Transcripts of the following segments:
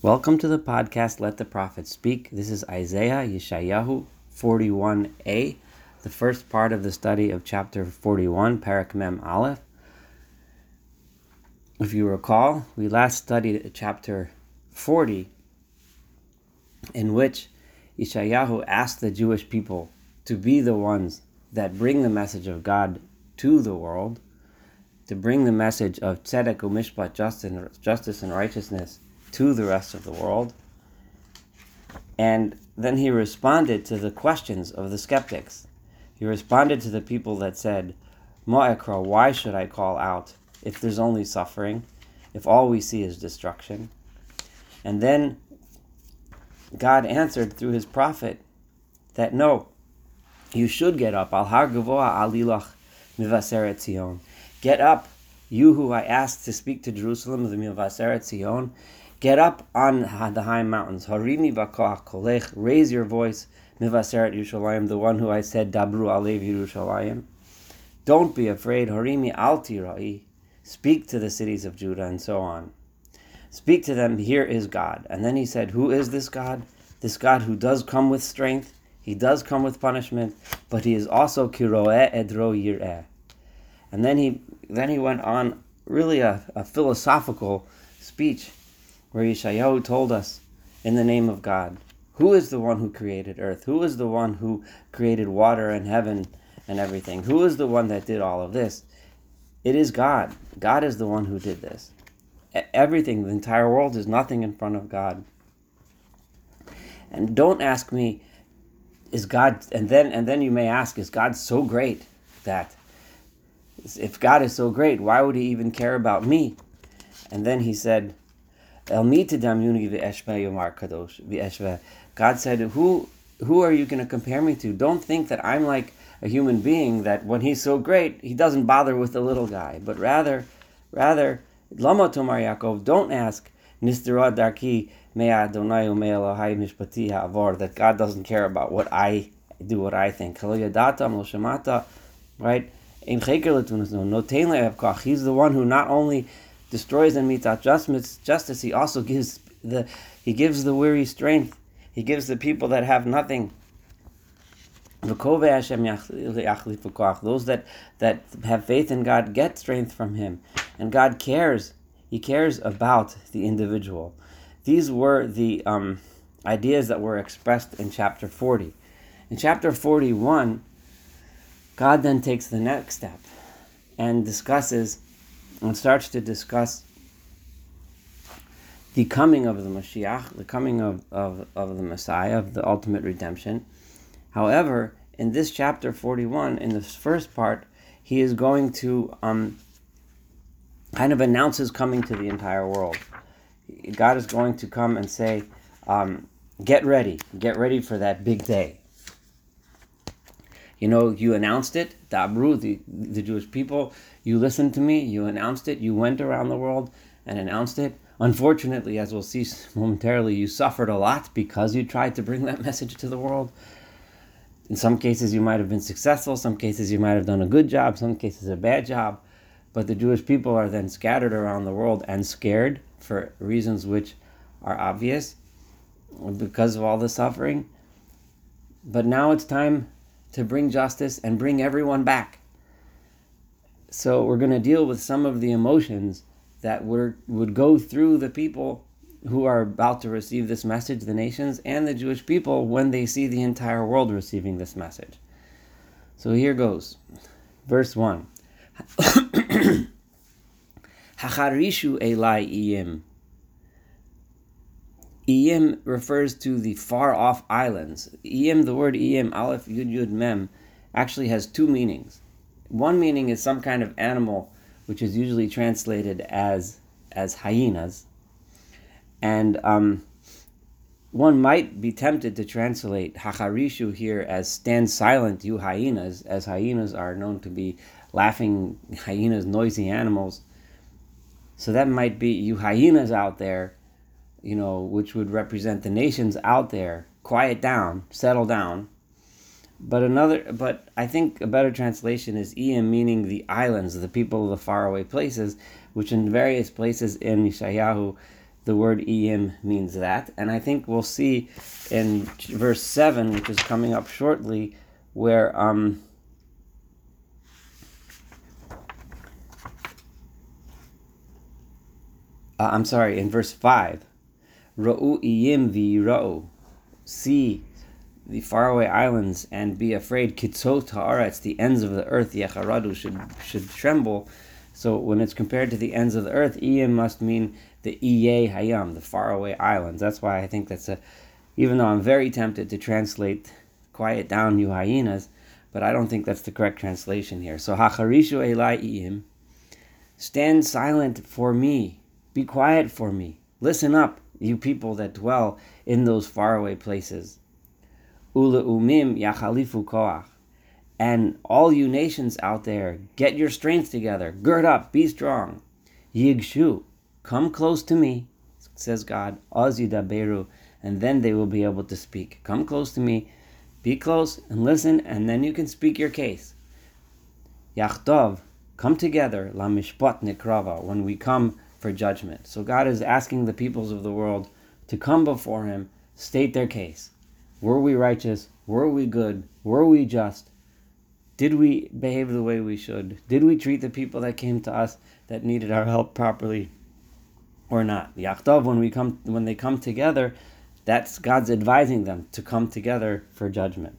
Welcome to the podcast Let the Prophet Speak. This is Isaiah Yeshayahu 41a, the first part of the study of chapter 41, Parak Mem Aleph. If you recall, we last studied chapter 40, in which Yeshayahu asked the Jewish people to be the ones that bring the message of God to the world, to bring the message of tzedek umishpat, justice and righteousness to the rest of the world. And then he responded to the questions of the skeptics. He responded to the people that said, Ma'ekra, why should I call out if there's only suffering, if all we see is destruction? And then God answered through his prophet that no, you should get up. Alilach. Get up, you who I asked to speak to Jerusalem, the mivaseret Zion, Get up on the high mountains. Harimi kolech. Raise your voice. Mivaseret Yerushalayim, the one who I said, Dabru alev Yerushalayim. Don't be afraid. Harimi al tirai. Speak to the cities of Judah and so on. Speak to them. Here is God. And then he said, Who is this God? This God who does come with strength. He does come with punishment, but he is also kiroe edro yireh. And then he then he went on really a, a philosophical speech where Yeshayahu told us in the name of God, who is the one who created earth? Who is the one who created water and heaven and everything? Who is the one that did all of this? It is God. God is the one who did this. Everything, the entire world is nothing in front of God. And don't ask me, is God and then and then you may ask, is God so great that if God is so great, why would he even care about me? And then he said, God said, Who who are you going to compare me to? Don't think that I'm like a human being that when he's so great, he doesn't bother with the little guy. But rather, rather, Lama Tomar Yaakov, don't ask Nisdara Darki Mea Donai Elohai Mishpati that God doesn't care about what I do, what I think. Right? He's the one who not only destroys and meets out justice, he also gives the he gives the weary strength. He gives the people that have nothing. Those that, that have faith in God get strength from Him. And God cares. He cares about the individual. These were the um, ideas that were expressed in chapter 40. In chapter 41, God then takes the next step and discusses and starts to discuss the coming of the Mashiach, the coming of, of, of the Messiah, of the ultimate redemption. However, in this chapter 41, in the first part, he is going to um, kind of announce his coming to the entire world. God is going to come and say, um, Get ready, get ready for that big day. You know, you announced it, Dabru, the, the Jewish people, you listened to me, you announced it, you went around the world and announced it. Unfortunately, as we'll see momentarily, you suffered a lot because you tried to bring that message to the world. In some cases, you might have been successful, some cases, you might have done a good job, some cases, a bad job. But the Jewish people are then scattered around the world and scared for reasons which are obvious because of all the suffering. But now it's time to bring justice and bring everyone back. So we're going to deal with some of the emotions that were, would go through the people who are about to receive this message, the nations and the Jewish people, when they see the entire world receiving this message. So here goes. Verse 1. Hacharishu Iyim. Iyim refers to the far off islands. Iyim, the word Iyim, Aleph Yud Yud Mem, actually has two meanings. One meaning is some kind of animal, which is usually translated as as hyenas, and um, one might be tempted to translate hacharishu here as stand silent, you hyenas, as hyenas are known to be laughing hyenas, noisy animals. So that might be you hyenas out there you know, which would represent the nations out there, quiet down, settle down. But another, but I think a better translation is Iyim, meaning the islands, the people of the faraway places, which in various places in Yeshayahu, the word iyim means that. And I think we'll see in verse 7, which is coming up shortly, where um, uh, I'm sorry, in verse 5, Ra'u iyim v'yira'u, see the faraway islands and be afraid, kitzot ha'aretz, the ends of the earth, yecharadu, should, should tremble. So when it's compared to the ends of the earth, iyim must mean the iye hayam, the faraway islands. That's why I think that's a, even though I'm very tempted to translate quiet down, you hyenas, but I don't think that's the correct translation here. So hacharishu elai iyim, stand silent for me, be quiet for me. Listen up, you people that dwell in those faraway places. Ula umim yachalifu koach. And all you nations out there, get your strength together. Gird up, be strong. Yigshu, come close to me, says God. Az beru, and then they will be able to speak. Come close to me, be close and listen, and then you can speak your case. Yachtov, come together, la mishpat nikrava, when we come for judgment. So God is asking the peoples of the world to come before Him, state their case. Were we righteous? Were we good? Were we just? Did we behave the way we should? Did we treat the people that came to us that needed our help properly or not? The Yachtov, when we come when they come together, that's God's advising them to come together for judgment.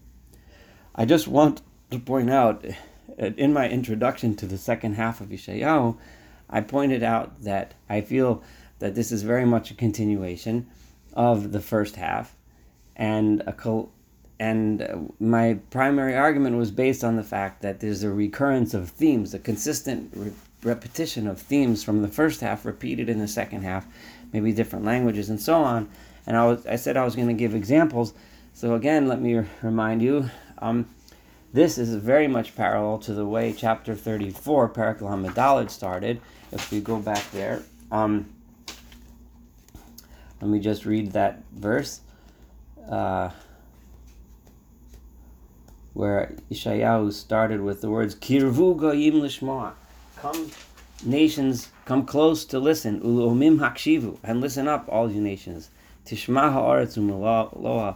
I just want to point out in my introduction to the second half of Yeshayahu I pointed out that I feel that this is very much a continuation of the first half, and a co- and my primary argument was based on the fact that there's a recurrence of themes, a consistent re- repetition of themes from the first half repeated in the second half, maybe different languages and so on. And I was I said I was going to give examples. So again, let me remind you. Um, this is very much parallel to the way chapter 34, Parak Hamidalid, started. If we go back there, um, let me just read that verse uh, where Ishayahu started with the words Kirvu goyim lishma. Come, nations, come close to listen. Ulumim hakshivu, and listen up, all you nations. Tishma haaretz umaloha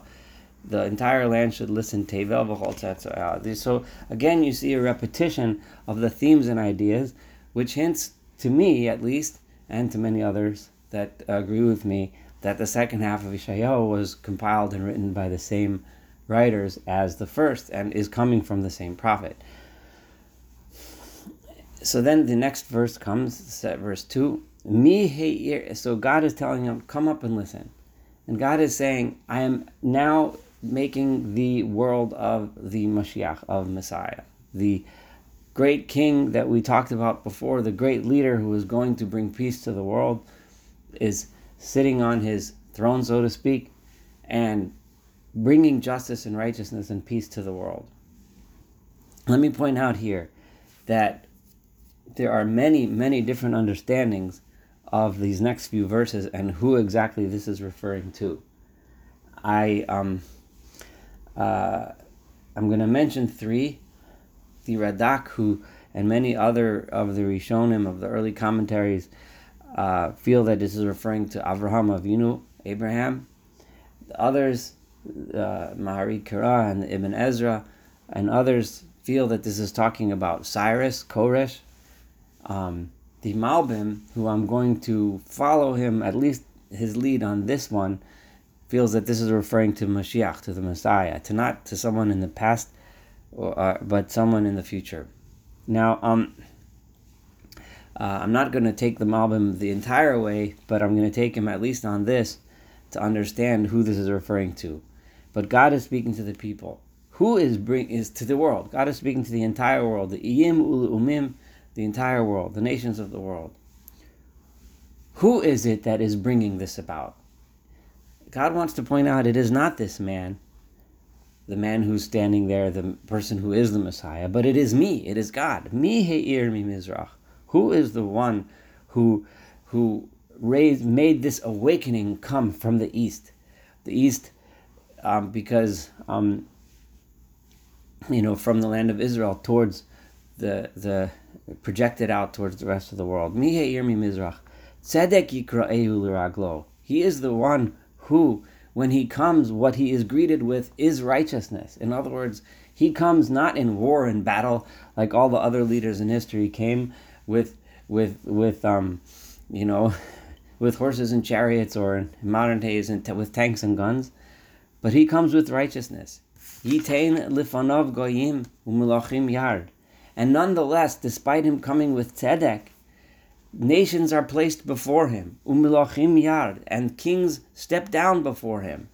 the entire land should listen tevel v'chol So again, you see a repetition of the themes and ideas, which hints to me, at least, and to many others that agree with me, that the second half of Ishayahu was compiled and written by the same writers as the first, and is coming from the same prophet. So then the next verse comes, verse two. Me So God is telling him, "Come up and listen," and God is saying, "I am now making the world of the Mashiach, of Messiah, the great king that we talked about before, the great leader who is going to bring peace to the world, is sitting on his throne, so to speak, and bringing justice and righteousness and peace to the world. Let me point out here that there are many, many different understandings of these next few verses and who exactly this is referring to. I um, uh, I'm going to mention three. The Radak, who and many other of the Rishonim of the early commentaries uh, feel that this is referring to Avraham Avinu, Abraham. The others, uh, Mahari Kara and Ibn Ezra, and others feel that this is talking about Cyrus, Koresh. Um, the Malbim, who I'm going to follow him, at least his lead on this one, feels that this is referring to Mashiach, to the Messiah, to not to someone in the past, or, uh, but someone in the future. Now, um, uh, I'm not going to take the Malbim the entire way, but I'm going to take him at least on this to understand who this is referring to. But God is speaking to the people. Who is bring is to the world? God is speaking to the entire world. The iyim ulu umim, the entire world, the nations of the world. Who is it that is bringing this about? God wants to point out it is not this man, the man who's standing there, the person who is the Messiah, but it is me, it is God. Mi heir mi mizrach. Who is the one who who raised made this awakening come from the east? The east, um, because um, you know, from the land of Israel towards the the projected out towards the rest of the world. Mi heir mi mizrach. Tzedek yikra'ehu l'raglo. He is the one who, when he comes, what he is greeted with is righteousness. In other words, he comes not in war and battle like all the other leaders in history came with with with um you know with horses and chariots or in modern days and with tanks and guns, but he comes with righteousness. Yitain lifanov goyim umilachim yard. And nonetheless, despite him coming with tzedek, Nations are placed before him, umilachim yard, and kings step down before him.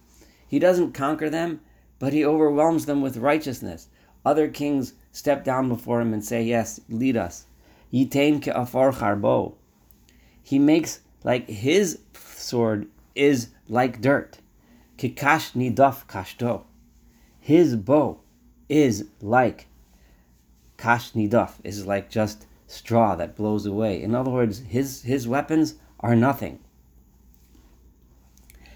He doesn't conquer them, but he overwhelms them with righteousness. Other kings step down before him and say, Yes, lead us. Yitain ke'afar charbo. He makes like his sword is like dirt. Kikash nidaf kashto. His bow is like kash nidaf, is like just straw that blows away. In other words, his, his weapons are nothing.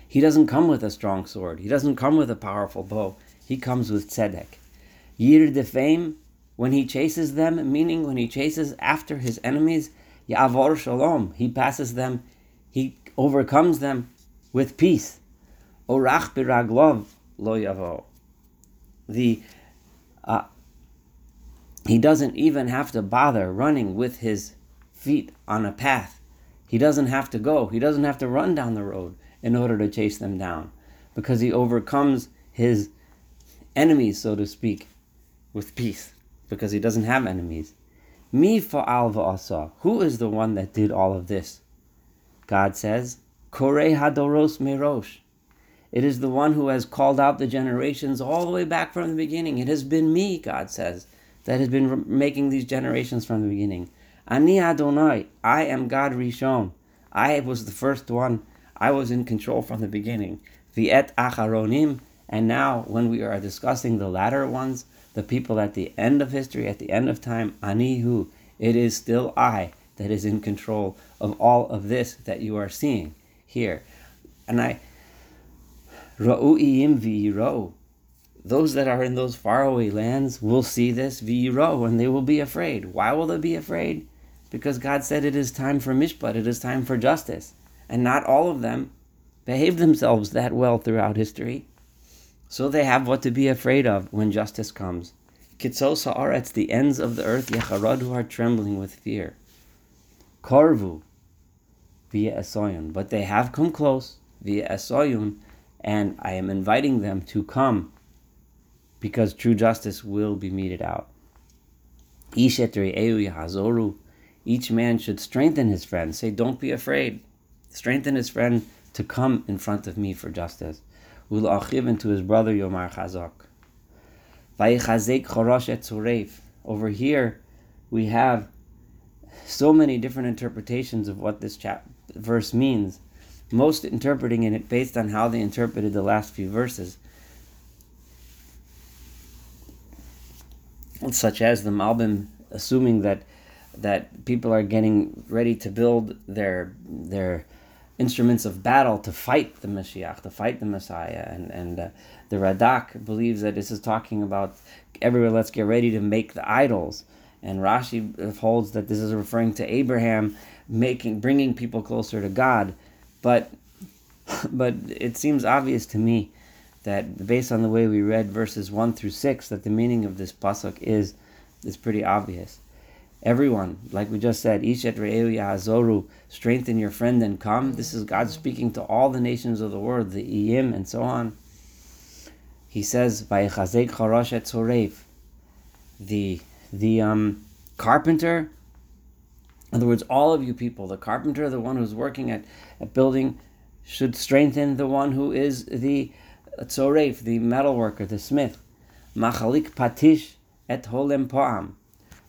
He doesn't come with a strong sword. He doesn't come with a powerful bow. He comes with tzedek. Yir defame, when he chases them, meaning when he chases after his enemies, ya'avor shalom, he passes them, he overcomes them with peace. Orach biraglov lo yavo. The uh, he doesn't even have to bother running with his feet on a path. He doesn't have to go. He doesn't have to run down the road in order to chase them down because he overcomes his enemies, so to speak, with peace because he doesn't have enemies. Mi fa'al asa. Who is the one that did all of this? God says, Kore hadoros merosh. It is the one who has called out the generations all the way back from the beginning. It has been me, God says that has been making these generations from the beginning. Ani Adonai, I am God Rishon. I was the first one. I was in control from the beginning. Viet Acharonim, and now when we are discussing the latter ones, the people at the end of history, at the end of time, Anihu, it is still I that is in control of all of this that you are seeing here. And I, Ra'u'iyim v'yira'u, those that are in those faraway lands will see this v'yiro and they will be afraid. Why will they be afraid? Because God said it is time for mishpat, it is time for justice. And not all of them behave themselves that well throughout history. So they have what to be afraid of when justice comes. Kitzos ha'aretz, the ends of the earth, yecharadu are trembling with fear. Korvu, via esoyun. But they have come close, via esoyun, and I am inviting them to come because true justice will be meted out. Each man should strengthen his friend. Say, don't be afraid. Strengthen his friend to come in front of me for justice. and to his brother Yomar Chazak. Over here, we have so many different interpretations of what this chap- verse means. Most interpreting it based on how they interpreted the last few verses. Such as the Malbim, assuming that that people are getting ready to build their their instruments of battle to fight the Mashiach, to fight the Messiah, and and uh, the Radak believes that this is talking about everyone. Let's get ready to make the idols, and Rashi holds that this is referring to Abraham making bringing people closer to God, but but it seems obvious to me that based on the way we read verses 1 through 6 that the meaning of this pasuk is is pretty obvious. Everyone like we just said ishet re'eu yahazoru strengthen your friend and come. This is god speaking to all the nations of the world the iyim and so on. He says by charash the the um, carpenter. In other words all of you people the carpenter the one who's working at, at building should strengthen the one who is the Tzoref, the metal worker, the smith. Machalik patish et holem po'am.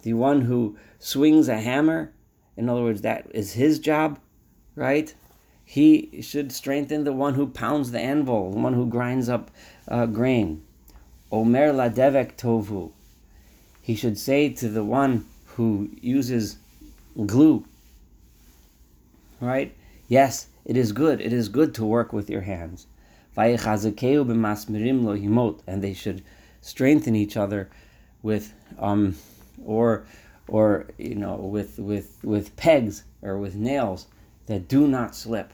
The one who swings a hammer, in other words, that is his job, right? He should strengthen the one who pounds the anvil, the one who grinds up uh, grain. Omer la devek tovu. He should say to the one who uses glue, right? Yes, it is good. It is good to work with your hands and they should strengthen each other with um, or or you know with with with pegs or with nails that do not slip.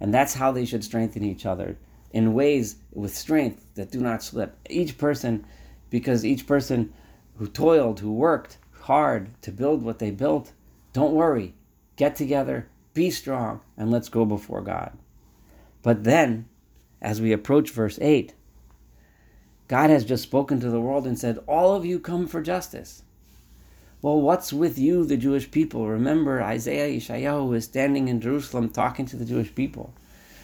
And that's how they should strengthen each other in ways with strength that do not slip. Each person, because each person who toiled, who worked hard to build what they built, don't worry. Get together, be strong, and let's go before God. But then, as we approach verse 8, God has just spoken to the world and said, All of you come for justice. Well, what's with you, the Jewish people? Remember, Isaiah Yeshayahu is standing in Jerusalem talking to the Jewish people.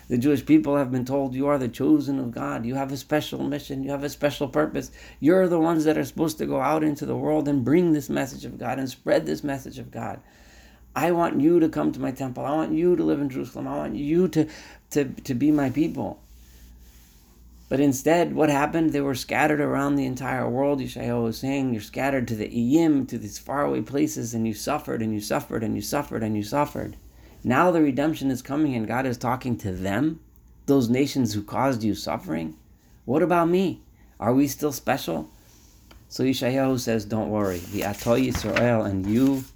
The Jewish people have been told, You are the chosen of God. You have a special mission. You have a special purpose. You're the ones that are supposed to go out into the world and bring this message of God and spread this message of God. I want you to come to my temple. I want you to live in Jerusalem. I want you to, to, to be my people. But instead, what happened? They were scattered around the entire world. Yeshayahu was saying, You're scattered to the Iyim, to these faraway places, and you suffered, and you suffered, and you suffered, and you suffered. Now the redemption is coming, and God is talking to them, those nations who caused you suffering. What about me? Are we still special? So Yeshayahu says, Don't worry. The Atoy Yisrael and you,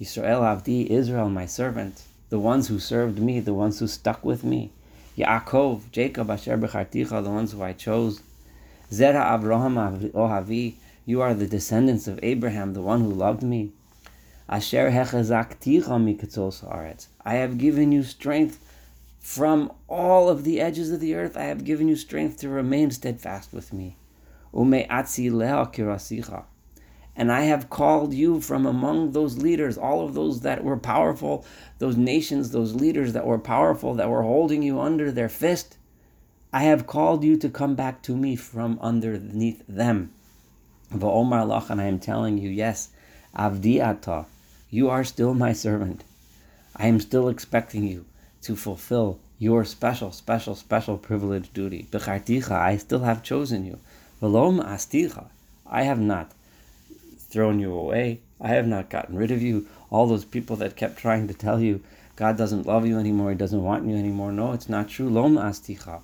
Yisrael Avdi, Israel, my servant, the ones who served me, the ones who stuck with me, Yaakov, Jacob, Asher Becharticha, the ones who I chose. Zera Avraham Ohavi, you are the descendants of Abraham, the one who loved me. Asher Hechazakticha Mikatzos Aretz. I have given you strength from all of the edges of the earth. I have given you strength to remain steadfast with me. Ume Atzi Leha Kirasicha and I have called you from among those leaders, all of those that were powerful, those nations, those leaders that were powerful, that were holding you under their fist. I have called you to come back to me from underneath them. Omar Lach, and I am telling you, yes, Avdi Ata, you are still my servant. I am still expecting you to fulfill your special, special, special privileged duty. Becharticha, I still have chosen you. Velom asticha, I have not thrown you away. I have not gotten rid of you. All those people that kept trying to tell you God doesn't love you anymore, He doesn't want you anymore. No, it's not true. Lom asticha.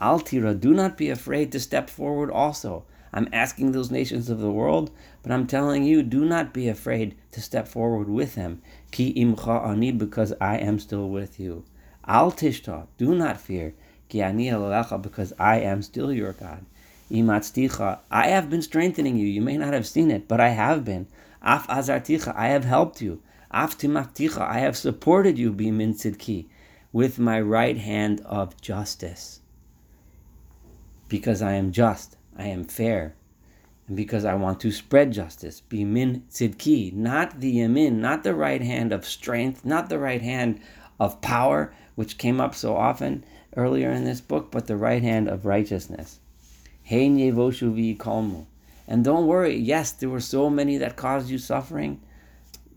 Altira, do not be afraid to step forward also. I'm asking those nations of the world, but I'm telling you, do not be afraid to step forward with them. Ki imcha ani, because I am still with you. Al tishta, do not fear. Ki ani because I am still your God. Imatzticha, I have been strengthening you. You may not have seen it, but I have been. Af azarticha, I have helped you. Af timafticha, I have supported you, bimin tzidki, with my right hand of justice. Because I am just, I am fair, and because I want to spread justice. Bimin tzidki, not the yamin, not the right hand of strength, not the right hand of power, which came up so often earlier in this book, but the right hand of righteousness. And don't worry, yes, there were so many that caused you suffering.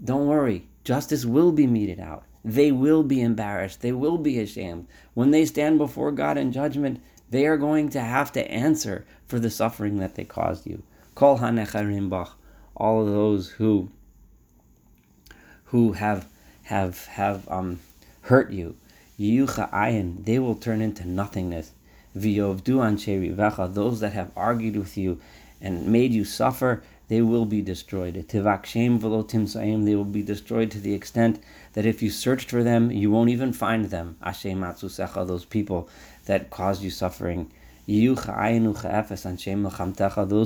Don't worry, justice will be meted out. They will be embarrassed. They will be ashamed. When they stand before God in judgment, they are going to have to answer for the suffering that they caused you. Kol hanecharimbach, all of those who who have have have um, hurt you, ayin, they will turn into nothingness. Those that have argued with you and made you suffer, they will be destroyed. They will be destroyed to the extent that if you searched for them, you won't even find them. Those people that caused you suffering. Those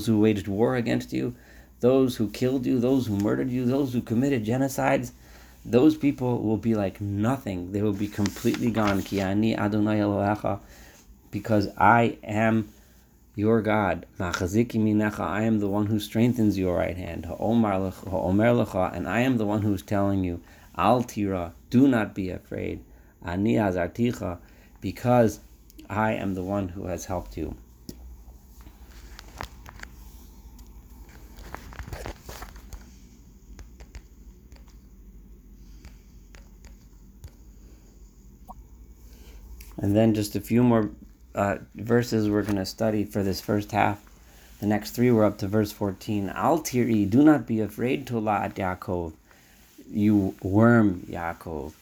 who waged war against you, those who killed you, those who murdered you, those who committed genocides, those people will be like nothing. They will be completely gone. Ki Adonai Elohecha, because I am your God. I am the one who strengthens your right hand. And I am the one who is telling you, Al tira, do not be afraid. Ani azarticha, because I am the one who has helped you. And then just a few more uh, verses we're going to study for this first half. The next three we're up to verse 14. Al tiri, do not be afraid to la Yaakov, you worm Yaakov.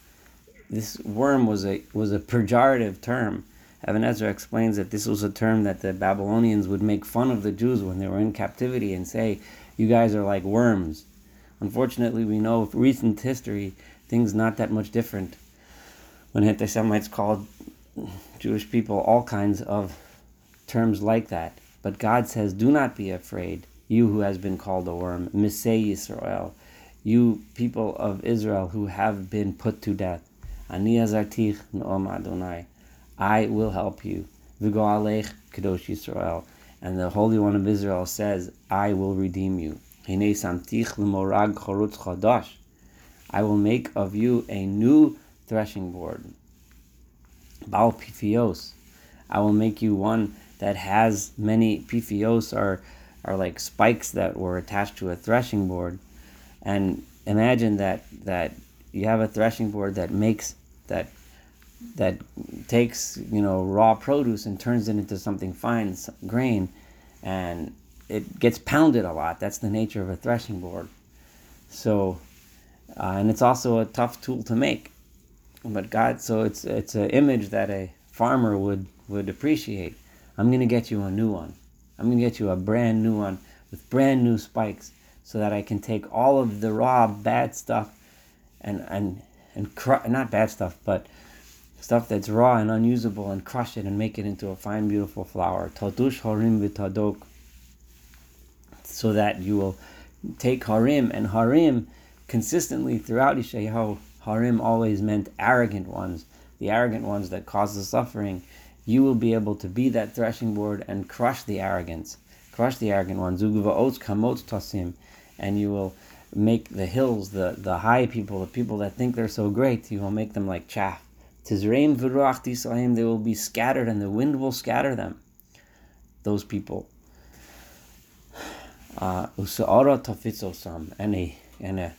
This worm was a was a pejorative term. Even HaEzer explains that this was a term that the Babylonians would make fun of the Jews when they were in captivity and say, "You guys are like worms." Unfortunately, we know recent history things not that much different when anti-Semites called Jewish people all kinds of terms like that. But God says, "Do not be afraid, you who has been called a worm, Misay Yisrael, you people of Israel who have been put to death. Ani azartich noam Adonai, I will help you. V'go alech kadosh Yisrael." And the Holy One of Israel says, "I will redeem you." Hine samtich l'morag chorutz chadash. I will make of you a new threshing board. Baal pifios. I will make you one that has many pifios are are like spikes that were attached to a threshing board. And imagine that that you have a threshing board that makes that that takes you know raw produce and turns it into something fine grain and it gets pounded a lot that's the nature of a threshing board so uh, and it's also a tough tool to make but god so it's it's an image that a farmer would would appreciate i'm going to get you a new one i'm going to get you a brand new one with brand new spikes so that i can take all of the raw bad stuff and and and not bad stuff but stuff that's raw and unusable and crush it and make it into a fine, beautiful flour. Tadush harim v'tadok. So that you will take harim and harim consistently throughout Yeshayahu. Harim always meant arrogant ones, the arrogant ones that cause the suffering. You will be able to be that threshing board and crush the arrogance, crush the arrogant ones. Kamot and you will make the hills, the, the high people, the people that think they're so great, you will make them like chaff. Tizreim v'ruach tisraim, they will be scattered, and the wind will scatter them. Those people. Uh, Usa'ara tafitzosam, and a and a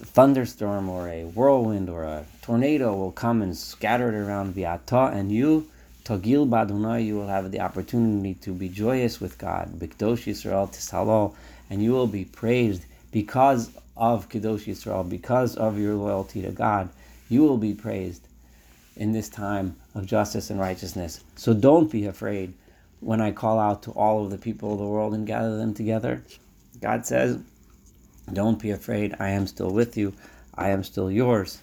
thunderstorm or a whirlwind or a tornado will come and scatter it around Viata, and you, Tagil Badunai, you will have the opportunity to be joyous with God. Bikdosh Yisrael Tishalol, and you will be praised because of Kadosh Yisrael, because of your loyalty to God. You will be praised in this time of justice and righteousness. So don't be afraid when I call out to all of the people of the world and gather them together. God says, Don't be afraid. I am still with you. I am still yours.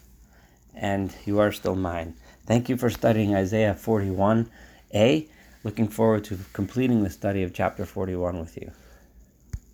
And you are still mine. Thank you for studying Isaiah 41a. Looking forward to completing the study of chapter 41 with you.